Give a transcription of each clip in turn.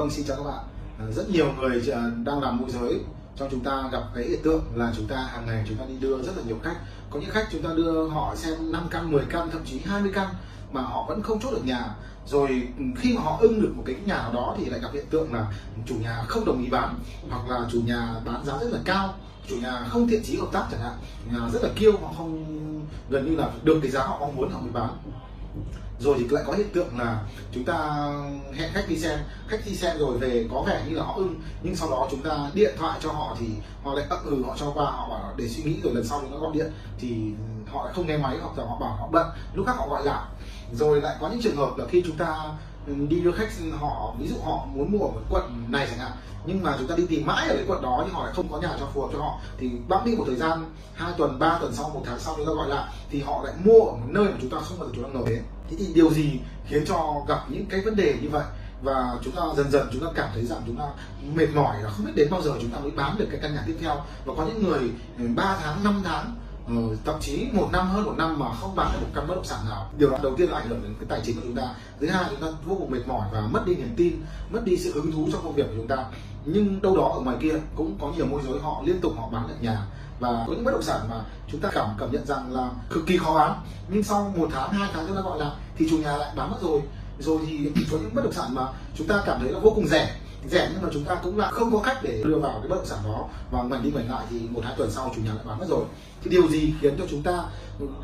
Vâng, xin chào các bạn. Ờ, rất nhiều người ờ, đang làm môi giới cho chúng ta gặp cái hiện tượng là chúng ta hàng ngày chúng ta đi đưa rất là nhiều khách. Có những khách chúng ta đưa họ xem 5 căn, 10 căn, thậm chí 20 căn mà họ vẫn không chốt được nhà. Rồi ừ, khi mà họ ưng được một cái nhà nào đó thì lại gặp hiện tượng là chủ nhà không đồng ý bán hoặc là chủ nhà bán giá rất là cao chủ nhà không thiện chí hợp tác chẳng hạn nhà rất là kiêu họ không gần như là được cái giá họ mong muốn họ mới bán rồi thì lại có hiện tượng là chúng ta hẹn khách đi xem. Khách đi xem rồi về có vẻ như là họ ưng, nhưng sau đó chúng ta điện thoại cho họ thì họ lại ấp ừ họ cho qua, họ bảo để suy nghĩ rồi lần sau chúng ta gọi điện. Thì họ lại không nghe máy hoặc là họ bảo họ bận. Lúc khác họ gọi lại. Rồi lại có những trường hợp là khi chúng ta ừ, đi đưa khách, họ, ví dụ họ muốn mua ở một quận này chẳng hạn, nhưng mà chúng ta đi tìm mãi ở cái quận đó nhưng họ lại không có nhà cho phù hợp cho họ, thì bẵng đi một thời gian, hai tuần, ba tuần sau, một tháng sau chúng ta gọi lại, thì họ lại mua ở một nơi mà chúng ta không bao giờ chúng ta ngờ đến thế thì điều gì khiến cho gặp những cái vấn đề như vậy? Và chúng ta dần dần chúng ta cảm thấy rằng chúng ta mệt mỏi là không biết đến bao giờ chúng ta mới bán được cái căn nhà tiếp theo. Và có những người ừ, 3 tháng 5 tháng Ừ, thậm chí một năm hơn một năm mà không bán được một căn bất động sản nào. Điều đó đầu tiên là ảnh hưởng đến cái tài chính của chúng ta. Thứ hai chúng ta vô cùng mệt mỏi và mất đi niềm tin mất đi sự hứng thú trong công việc của chúng ta. Nhưng đâu đó ở ngoài kia cũng có nhiều môi giới họ liên tục họ bán được nhà và có những bất động sản mà chúng ta cảm cảm nhận rằng là cực kỳ khó bán. Nhưng sau một tháng, hai tháng chúng ta gọi là thì chủ nhà lại bán mất rồi. Rồi thì có những bất động sản mà chúng ta cảm thấy là vô cùng rẻ rẻ, nhưng mà chúng ta cũng lại không có cách để đưa vào cái bất động sản đó. Và ngoảnh đi ngoảnh lại thì một hai tuần sau chủ nhà lại bán mất rồi. Thì điều gì khiến cho chúng ta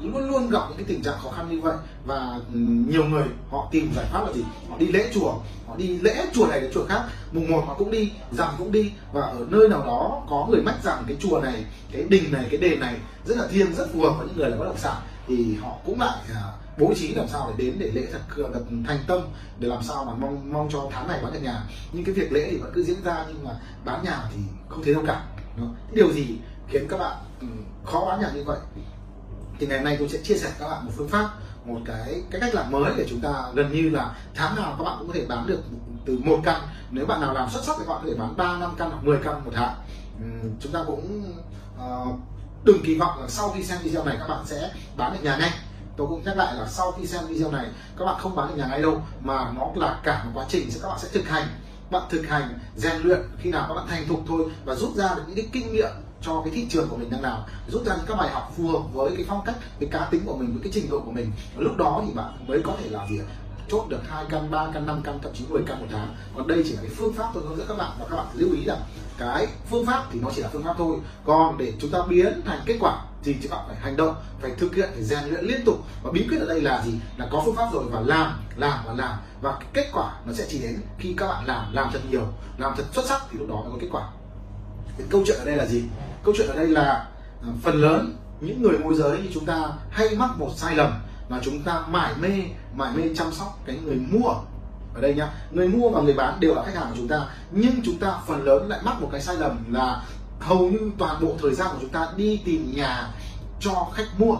luôn luôn gặp những cái tình trạng khó khăn như vậy? Và ừ, nhiều người họ tìm giải pháp là gì? Họ đi lễ chùa, họ đi lễ chùa này đến chùa khác. Mùng một họ cũng đi, rằm cũng đi. Và ở nơi nào đó có người mách rằng cái chùa này, cái đình này, cái đền này rất là thiêng, rất phù hợp với những người làm bất động sản thì họ cũng lại uh, bố trí làm sao để đến để lễ thật thật thành tâm để làm sao mà mong mong cho tháng này bán được nhà. Nhưng cái việc lễ thì vẫn cứ diễn ra nhưng mà bán nhà thì không thấy đâu cả. Điều gì khiến các bạn um, khó bán nhà như vậy? Thì ngày hôm nay tôi sẽ chia sẻ các bạn một phương pháp một cái cái cách làm mới để chúng ta gần như là tháng nào các bạn cũng có thể bán được từ một căn. Nếu bạn nào làm xuất sắc thì các bạn có thể bán 3 năm căn hoặc 10 căn một tháng. Uhm, chúng ta cũng uh, đừng kỳ vọng là sau khi xem video này các bạn sẽ bán được nhà ngay. Tôi cũng nhắc lại là sau khi xem video này, các bạn không bán được nhà ngay đâu, mà nó là cả một quá trình các bạn sẽ thực hành. Bạn thực hành, rèn luyện khi nào các bạn thành thục thôi và rút ra được những cái kinh nghiệm cho cái thị trường của mình đang nào rút ra những các bài học phù hợp với cái phong cách, cái cá tính của mình, với cái trình độ của mình. Và lúc đó thì bạn mới có thể làm gì chốt được hai căn, ba căn, năm căn, thậm chí 10 căn một tháng. Còn đây chỉ là cái phương pháp tôi hướng dẫn các bạn. Và các bạn lưu ý là cái phương pháp thì nó chỉ là phương pháp thôi. Còn để chúng ta biến thành kết quả thì các bạn phải hành động, phải thực hiện, phải rèn luyện liên tục. Và bí quyết ở đây là gì? Là có phương pháp rồi và làm làm và làm. Và cái kết quả nó sẽ chỉ đến khi các bạn làm làm thật nhiều, làm thật xuất sắc thì lúc đó mới có kết quả. Thì câu chuyện ở đây là gì? Câu chuyện ở đây là à, phần lớn những người môi giới như chúng ta hay mắc một sai lầm là chúng ta mải mê mải mê chăm sóc cái người mua ở đây nhá. Người mua và người bán đều là khách hàng của chúng ta. Nhưng chúng ta phần lớn lại mắc một cái sai lầm là hầu như toàn bộ thời gian của chúng ta đi tìm nhà cho khách mua.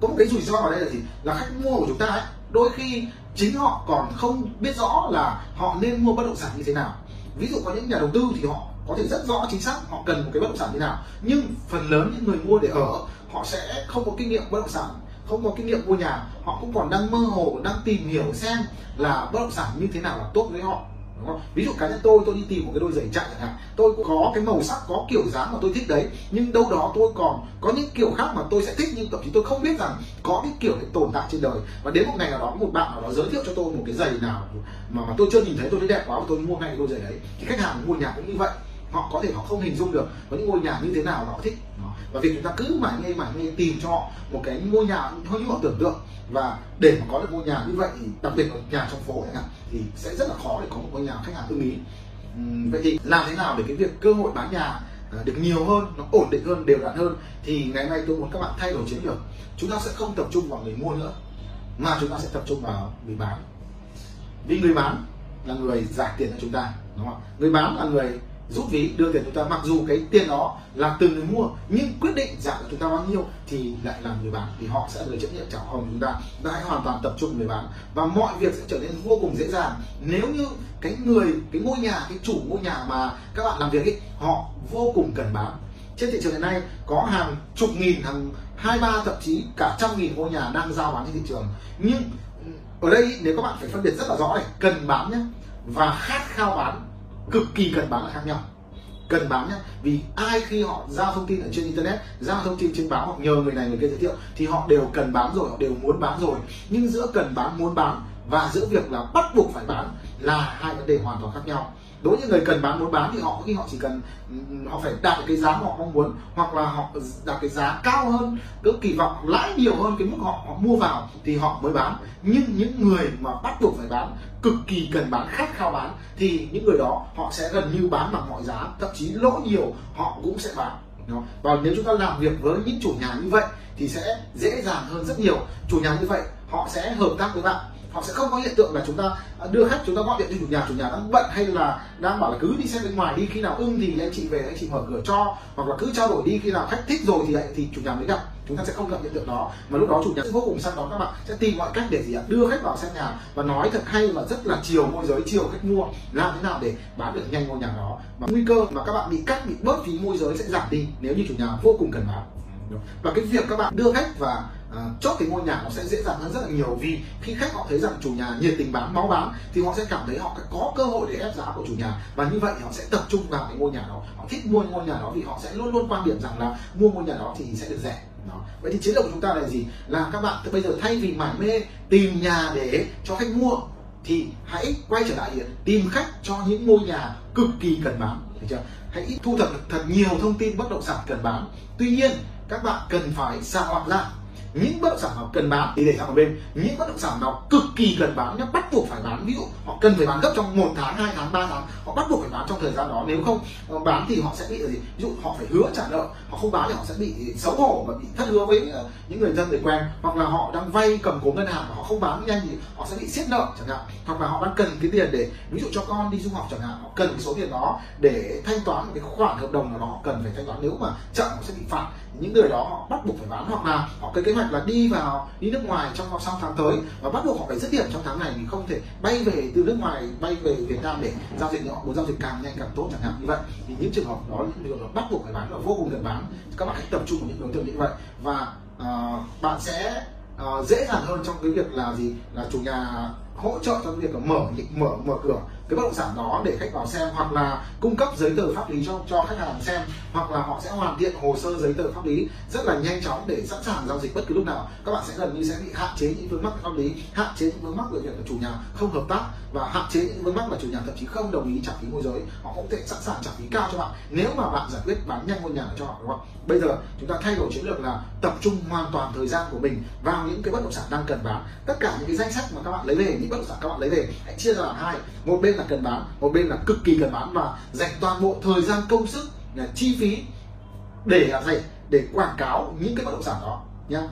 Có một cái rủi ro ở đây là gì? Là khách mua của chúng ta ấy, đôi khi chính họ còn không biết rõ là họ nên mua bất động sản như thế nào. Ví dụ có những nhà đầu tư thì họ có thể rất rõ, chính xác họ cần một cái bất động sản như nào. Nhưng phần lớn những người mua để ở, họ sẽ không có kinh nghiệm bất động sản không có kinh nghiệm mua nhà, họ cũng còn đang mơ hồ, đang tìm hiểu xem là bất động sản như thế nào là tốt với họ, đúng không? ví dụ cá nhân tôi tôi đi tìm một cái đôi giày chạy chẳng hạn, tôi cũng có cái màu sắc, có kiểu dáng mà tôi thích đấy, nhưng đâu đó tôi còn có những kiểu khác mà tôi sẽ thích, nhưng thậm chí tôi không biết rằng có cái kiểu để tồn tại trên đời và đến một ngày nào đó, một bạn nào đó giới thiệu cho tôi một cái giày nào mà mà tôi chưa nhìn thấy, tôi thấy đẹp quá và tôi mua ngay cái đôi giày đấy, thì khách hàng mua nhà cũng như vậy họ có thể họ không hình dung được có những ngôi nhà như thế nào họ thích. Và việc chúng ta cứ mãi nghe mãi nghe tìm cho họ một cái ngôi nhà theo như họ tưởng tượng. Và để mà có được ngôi nhà như vậy, thì đặc biệt là nhà trong phố này thì sẽ rất là khó để có một ngôi nhà khách hàng ưng ý. Vậy thì làm thế nào để cái việc cơ hội bán nhà à, được nhiều hơn, nó ổn định hơn, đều đặn hơn? Thì ngày hôm nay tôi muốn các bạn thay đổi chiến lược. Chúng ta sẽ không tập trung vào người mua nữa, mà chúng ta sẽ tập trung vào người bán. Vì người bán là người giải tiền cho chúng ta, đúng không người bán là người rút ví đưa tiền chúng ta, mặc dù cái tiền đó là từ người mua, nhưng quyết định giá của chúng ta bao nhiêu thì lại là người bán, thì họ sẽ người chấp nhận trả hồng chúng ta. Chúng ta hãy hoàn toàn tập trung người bán. Và mọi việc sẽ trở nên vô cùng dễ dàng. Nếu như cái người, cái ngôi nhà, cái chủ ngôi nhà mà các bạn làm việc ấy họ vô cùng cần bán. Trên thị trường hiện nay có hàng chục nghìn, hàng hai, ba, thậm chí cả trăm nghìn ngôi nhà đang giao bán trên thị trường. Nhưng ở đây nếu các bạn phải phân biệt rất là rõ này, cần bán nhé và khát khao bán cực kỳ cần bán là khác nhau. Cần bán nhé vì ai khi họ giao thông tin ở trên internet giao thông tin trên báo hoặc nhờ người này người kia giới thiệu, thì họ đều cần bán rồi, họ đều muốn bán rồi. Nhưng giữa cần bán muốn bán và giữa việc là bắt buộc phải bán là hai vấn đề hoàn toàn khác nhau đối với người cần bán muốn bán thì họ khi họ chỉ cần họ phải đạt cái giá mà họ mong muốn hoặc là họ đạt cái giá cao hơn cứ kỳ vọng lãi nhiều hơn cái mức họ, họ mua vào thì họ mới bán. Nhưng những người mà bắt buộc phải bán cực kỳ cần bán khát khao bán thì những người đó họ sẽ gần như bán bằng mọi giá thậm chí lỗ nhiều họ cũng sẽ bán. Và nếu chúng ta làm việc với những chủ nhà như vậy thì sẽ dễ dàng hơn rất nhiều. Chủ nhà như vậy họ sẽ hợp tác với bạn họ sẽ không có hiện tượng là chúng ta đưa khách, chúng ta gọi điện cho chủ nhà chủ nhà đang bận hay là đang bảo là cứ đi xem bên ngoài, đi khi nào ưng thì anh chị về, anh chị mở cửa cho, hoặc là cứ trao đổi đi, khi nào khách thích rồi thì thì chủ nhà mới gặp. Chúng ta sẽ không gặp hiện tượng đó. Mà lúc đó chủ nhà sẽ vô cùng săn đón các bạn sẽ tìm mọi cách để gì ạ? Đưa khách vào xem nhà và nói thật hay và rất là chiều môi giới, chiều khách mua. Làm thế nào để bán được nhanh ngôi nhà đó? Và nguy cơ mà các bạn bị cắt, bị bớt phí môi giới sẽ giảm đi nếu như chủ nhà vô cùng cần bán. Và cái việc các bạn đưa khách và à, chốt cái ngôi nhà nó sẽ dễ dàng hơn rất là nhiều vì khi khách họ thấy rằng chủ nhà nhiệt tình bán máu bán thì họ sẽ cảm thấy họ có cơ hội để ép giá của chủ nhà và như vậy họ sẽ tập trung vào cái ngôi nhà đó. Họ thích mua ngôi nhà đó vì họ sẽ luôn luôn quan điểm rằng là mua ngôi nhà đó thì sẽ được rẻ. Đó. vậy thì chiến lược của chúng ta là gì? Là các bạn bây giờ thay vì mải mê tìm nhà để cho khách mua thì hãy quay trở lại tìm khách cho những ngôi nhà cực kỳ cần bán được chưa? Hãy thu thập thật nhiều thông tin bất động sản cần bán tuy nhiên các bạn cần phải sàng lọc ra những bất động sản nào cần bán thì để sang một bên. Những bất động sản nào cực kỳ cần bán nhá, bắt buộc phải bán. Ví dụ, họ cần phải bán gấp trong một tháng, hai tháng, ba tháng. Họ bắt buộc phải bán trong thời gian đó. Nếu không ờ, bán thì họ sẽ bị gì? Ví dụ, họ phải hứa trả nợ. Họ không bán thì họ sẽ bị xấu hổ và bị thất hứa với ờ, những người dân người quen. Hoặc là họ đang vay cầm cố ngân hàng và họ không bán nhanh thì họ sẽ bị siết nợ chẳng hạn. Hoặc là họ đang cần cái tiền để, ví dụ cho con đi du học chẳng hạn, họ cần cái số tiền đó để thanh toán một cái khoản hợp đồng nào đó họ cần phải thanh toán. Nếu mà chậm, họ sẽ bị phạt. Những người đó họ bắt buộc phải bán. Hoặc là họ cái kế hoạch là đi vào đi nước ngoài trong sau tháng tới và bắt buộc họ phải dứt điểm trong tháng này thì không thể bay về từ nước ngoài bay về Việt Nam để giao dịch họ. Muốn giao dịch càng nhanh càng tốt chẳng hạn như vậy. Thì những trường hợp đó những trường hợp bắt buộc phải bán và vô cùng cần bán. Các bạn hãy tập trung vào những đối tượng như vậy. Và uh, bạn sẽ uh, dễ dàng hơn trong cái việc là gì? Là chủ nhà hỗ trợ trong việc mở mở mở cửa cái bất động sản đó để khách vào xem hoặc là cung cấp giấy tờ pháp lý cho cho khách hàng xem, hoặc là họ sẽ hoàn thiện hồ sơ giấy tờ pháp lý rất là nhanh chóng để sẵn sàng giao dịch bất cứ lúc nào. Các bạn sẽ gần như sẽ bị hạn chế những vướng mắc pháp lý, hạn chế những vướng mắc về việc là chủ nhà không hợp tác và hạn chế những vướng mắc là chủ nhà thậm chí không đồng ý trả phí môi giới. Họ cũng thể sẵn sàng trả phí cao cho bạn nếu mà bạn giải quyết bán nhanh ngôi nhà cho họ, đúng không? Bây giờ chúng ta thay đổi chiến lược là tập trung hoàn toàn thời gian của mình vào những cái bất động sản đang cần bán. Tất cả những cái danh sách mà các bạn lấy về, những bất động sản các bạn lấy về, hãy chia ra làm hai. Một bên là cần bán một bên là cực kỳ cần bán và dành toàn bộ thời gian công sức là chi phí để làm gì? Để quảng cáo những cái bất động sản đó nhá.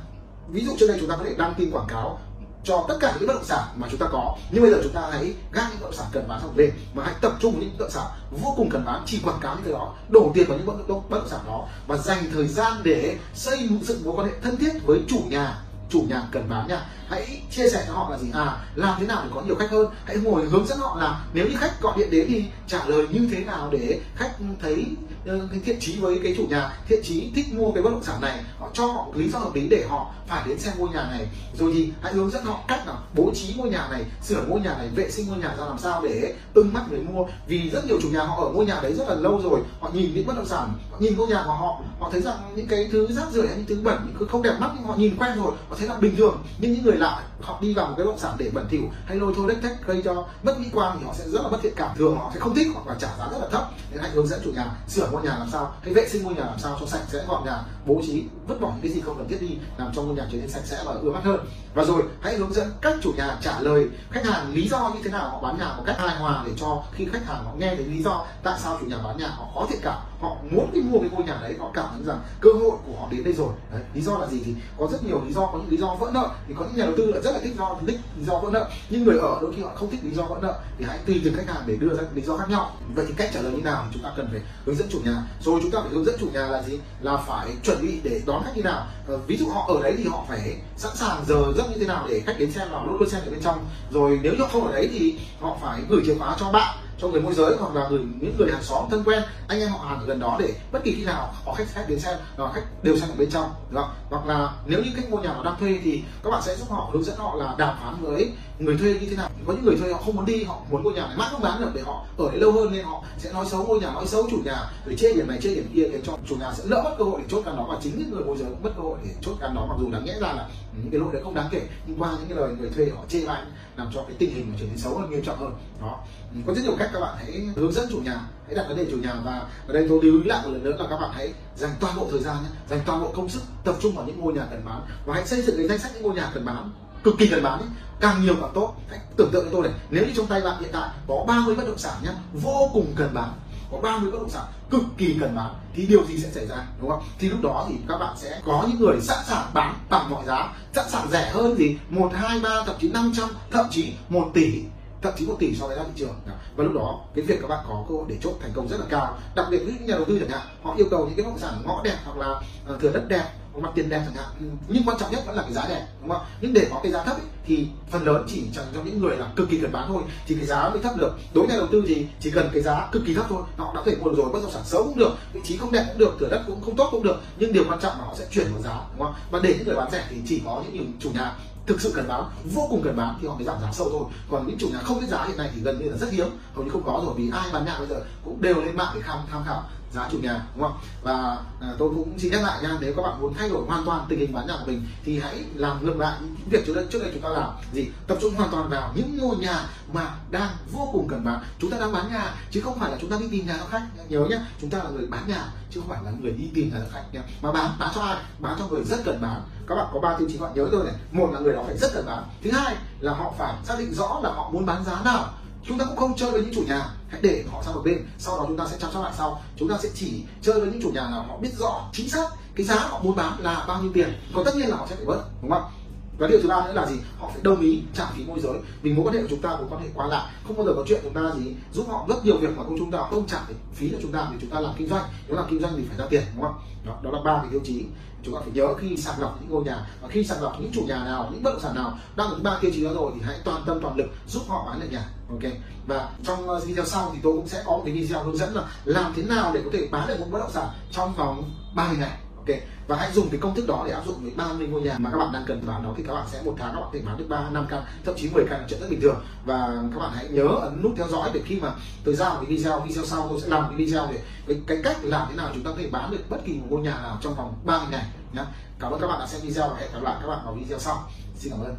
Ví dụ trước đây chúng ta có thể đăng tin quảng cáo cho tất cả những bất động sản mà chúng ta có nhưng bây giờ chúng ta hãy gác những bất động sản cần bán sang một bên mà hãy tập trung vào những bất động sản vô cùng cần bán chỉ quảng cáo những cái đó đổ tiền vào những bất động, bất động sản đó và dành thời gian để xây dựng mối quan hệ thân thiết với chủ nhà chủ nhà cần bán nha hãy chia sẻ cho họ là gì? À làm thế nào để có nhiều khách hơn? Hãy ngồi hướng dẫn họ là nếu như khách gọi điện đến thì trả lời như thế nào để khách thấy ờ, cái thiện chí với cái chủ nhà, thiện chí thích mua cái bất động sản này. Họ cho họ lý do hợp lý để họ phải đến xem ngôi nhà này. Rồi thì hãy hướng dẫn họ cách nào bố trí ngôi nhà này, sửa ngôi nhà này, vệ sinh ngôi nhà ra làm sao để ưng mắt người mua. Vì rất nhiều chủ nhà họ ở ngôi nhà đấy rất là lâu rồi, họ nhìn những bất động sản, họ nhìn ngôi nhà của họ họ thấy rằng những cái thứ rác rưởi những thứ bẩn, những thứ không đẹp mắt, nhưng họ nhìn quen rồi, họ thấy là bình thường. Nhưng những người lạ họ đi vào một cái bất động sản để bẩn thỉu hay lôi thôi đếch thách, gây cho mất mỹ quan thì họ sẽ rất là mất thiện cảm, thường họ sẽ không thích hoặc là trả giá rất là thấp. Nên hãy hướng dẫn chủ nhà sửa ngôi nhà làm sao hay vệ sinh ngôi nhà làm sao cho sạch sẽ gọn nhà bố trí vứt bỏ những cái gì không cần thiết đi, làm cho ngôi nhà trở nên sạch sẽ và ưa mắt hơn. Và rồi, hãy hướng dẫn các chủ nhà trả lời khách hàng lý do như thế nào, họ bán nhà một cách hài hòa để cho khi khách hàng họ nghe thấy lý do tại sao chủ nhà bán nhà họ khó thiện cảm họ muốn đi mua cái ngôi nhà đấy họ cảm thấy rằng cơ hội của họ đến đây rồi. Đấy, lý do là gì thì có rất nhiều lý do có những lý do vỡ nợ thì có những nhà đầu tư lại rất là thích do thích lý do vỡ nợ nhưng người ở đôi khi họ không thích lý do vỡ nợ thì hãy tùy từng khách hàng để đưa ra lý do khác nhau. Vậy thì cách trả lời như nào chúng ta cần phải hướng dẫn chủ nhà. Rồi chúng ta phải hướng dẫn chủ nhà là gì? Là phải chuẩn bị để đón khách như nào. Ờ, ví dụ họ ở đấy thì họ phải sẵn sàng giờ giấc như thế nào để khách đến xem là luôn luôn xem ở bên trong. Rồi nếu như không ở đấy thì họ phải gửi chìa khóa cho bạn cho người môi giới hoặc là gửi những người hàng xóm thân quen, anh em họ hàng ở gần đó để bất kỳ khi nào có khách khách đến xem là khách đều xem ở bên trong, đúng không? hoặc là nếu như khách mua nhà mà đang thuê thì các bạn sẽ giúp họ, hướng dẫn họ là đàm phán với người thuê như thế nào có những người thuê họ không muốn đi, họ muốn ngôi nhà này mãi không bán được để họ ở đấy lâu hơn nên họ sẽ nói xấu ngôi nhà, nói xấu chủ nhà để chê điểm này, chê điểm kia để cho chủ nhà sẽ lỡ mất cơ hội để chốt căn đó, và chính những người môi giới cũng mất cơ hội để chốt căn đó, mặc dù đáng nhẽ ra là những cái lỗi đấy không đáng kể, nhưng qua những cái lời người thuê họ chê bai, làm cho cái tình hình trở nên xấu hơn, nghiêm trọng hơn, đó Ừ. có rất nhiều cách các bạn hãy hướng dẫn chủ nhà hãy đặt vấn đề chủ nhà và ở đây tôi lưu ý lại một lần nữa là các bạn hãy dành toàn bộ thời gian nhé dành toàn bộ công sức tập trung vào những ngôi nhà cần bán và hãy xây dựng cái danh sách những ngôi nhà cần bán cực kỳ cần bán ấy. càng nhiều càng tốt. Hãy tưởng tượng với tôi này nếu như trong tay bạn hiện tại có 30 bất động sản nhé, vô cùng cần bán có 30 bất động sản cực kỳ cần bán thì điều gì sẽ xảy ra đúng không? Thì lúc đó thì các bạn sẽ có những người sẵn sàng bán bằng mọi giá sẵn sàng rẻ hơn gì một hai ba thậm chí 500 thậm chí một tỷ thậm chí một tỷ so với giá thị trường. Và lúc đó cái việc các bạn có cơ hội để chốt thành công rất là cao. Đặc biệt những nhà đầu tư chẳng hạn họ yêu cầu những cái bất động sản ngõ đẹp hoặc là ờ, thừa thửa đất đẹp hoặc mặt tiền đẹp chẳng hạn. Ừ, nhưng quan trọng nhất vẫn là cái giá đẹp đúng không? Nhưng để có cái giá thấp ấy, thì phần lớn chỉ chẳng cho những người là cực kỳ cần bán thôi. Thì cái giá mới thấp được. Đối với nhà đầu tư thì chỉ cần cái giá cực kỳ thấp thôi họ đã thể mua được rồi bất động sản xấu cũng được vị trí không đẹp cũng được thửa đất cũng không tốt cũng được. Nhưng điều quan trọng là họ sẽ chuyển vào giá đúng không? Và để những người bán rẻ thì chỉ có những chủ nhà thực sự cần bán vô cùng cần bán thì họ mới giảm giá sâu thôi. Còn những chủ nhà không biết giá hiện nay thì gần như là rất hiếm, hầu như không có rồi, vì ai bán nhà bây giờ cũng đều lên mạng để tham tham khảo giá chủ nhà đúng không? Và à, tôi cũng xin nhắc lại nha nếu các bạn muốn thay đổi hoàn toàn tình hình bán nhà của mình thì hãy làm ngược lại những việc trước đây trước đây chúng ta làm. Gì? Tập trung hoàn toàn vào những ngôi nhà mà đang vô cùng cần bán. Chúng ta đang bán nhà chứ không phải là chúng ta đi tìm nhà cho khách. Nhớ nhé chúng ta là người bán nhà chứ không phải là người đi tìm nhà cho khách nhé mà bán bán cho ai? Bán cho người rất cần bán. Các bạn có ba tiêu chí bạn nhớ rồi này. Một là người đó phải rất cần bán. Thứ hai là họ phải xác định rõ là họ muốn bán giá nào chúng ta cũng không chơi với những chủ nhà, hãy để họ sang một bên, sau đó chúng ta sẽ chăm sóc lại sau. Chúng ta sẽ chỉ chơi với những chủ nhà nào họ biết rõ, chính xác cái giá họ muốn bán là bao nhiêu tiền, còn tất nhiên là họ sẽ phải bớt, đúng không và điều thứ ba nữa là gì? Họ phải đồng ý trả phí môi giới. Vì mối quan hệ của chúng ta mối quan hệ qua lại. Không bao giờ có chuyện chúng ta gì giúp họ rất nhiều việc mà không chúng ta không trả phí cho chúng ta vì chúng ta làm kinh doanh. Nếu làm kinh doanh thì phải ra tiền đúng không? Đó, đó là ba cái tiêu chí. Chúng ta phải nhớ khi sàng lọc những ngôi nhà và khi sàng lọc những chủ nhà nào những bất động sản nào đang ở ba tiêu chí đó rồi thì hãy toàn tâm toàn lực giúp họ bán được nhà ok? Và trong ờ, video sau thì tôi cũng sẽ có một cái video hướng dẫn là làm thế nào để có thể bán được một bất động sản trong vòng 30 ngày ok và hãy dùng cái công thức đó để áp dụng với 30 ngôi nhà mà các bạn đang cần bán đó thì các bạn sẽ một tháng các bạn thể bán được 3 năm căn thậm chí 10 căn là chuyện rất bình thường. Và các bạn hãy nhớ ấn nút theo dõi để khi mà tôi ra một cái video video sau tôi sẽ làm cái video về cái, cái cách làm thế nào chúng ta có thể bán được bất kỳ một ngôi nhà nào trong vòng 30 ngày nhé cảm ơn các bạn đã xem video và hẹn gặp lại các bạn vào video sau. Xin cảm ơn.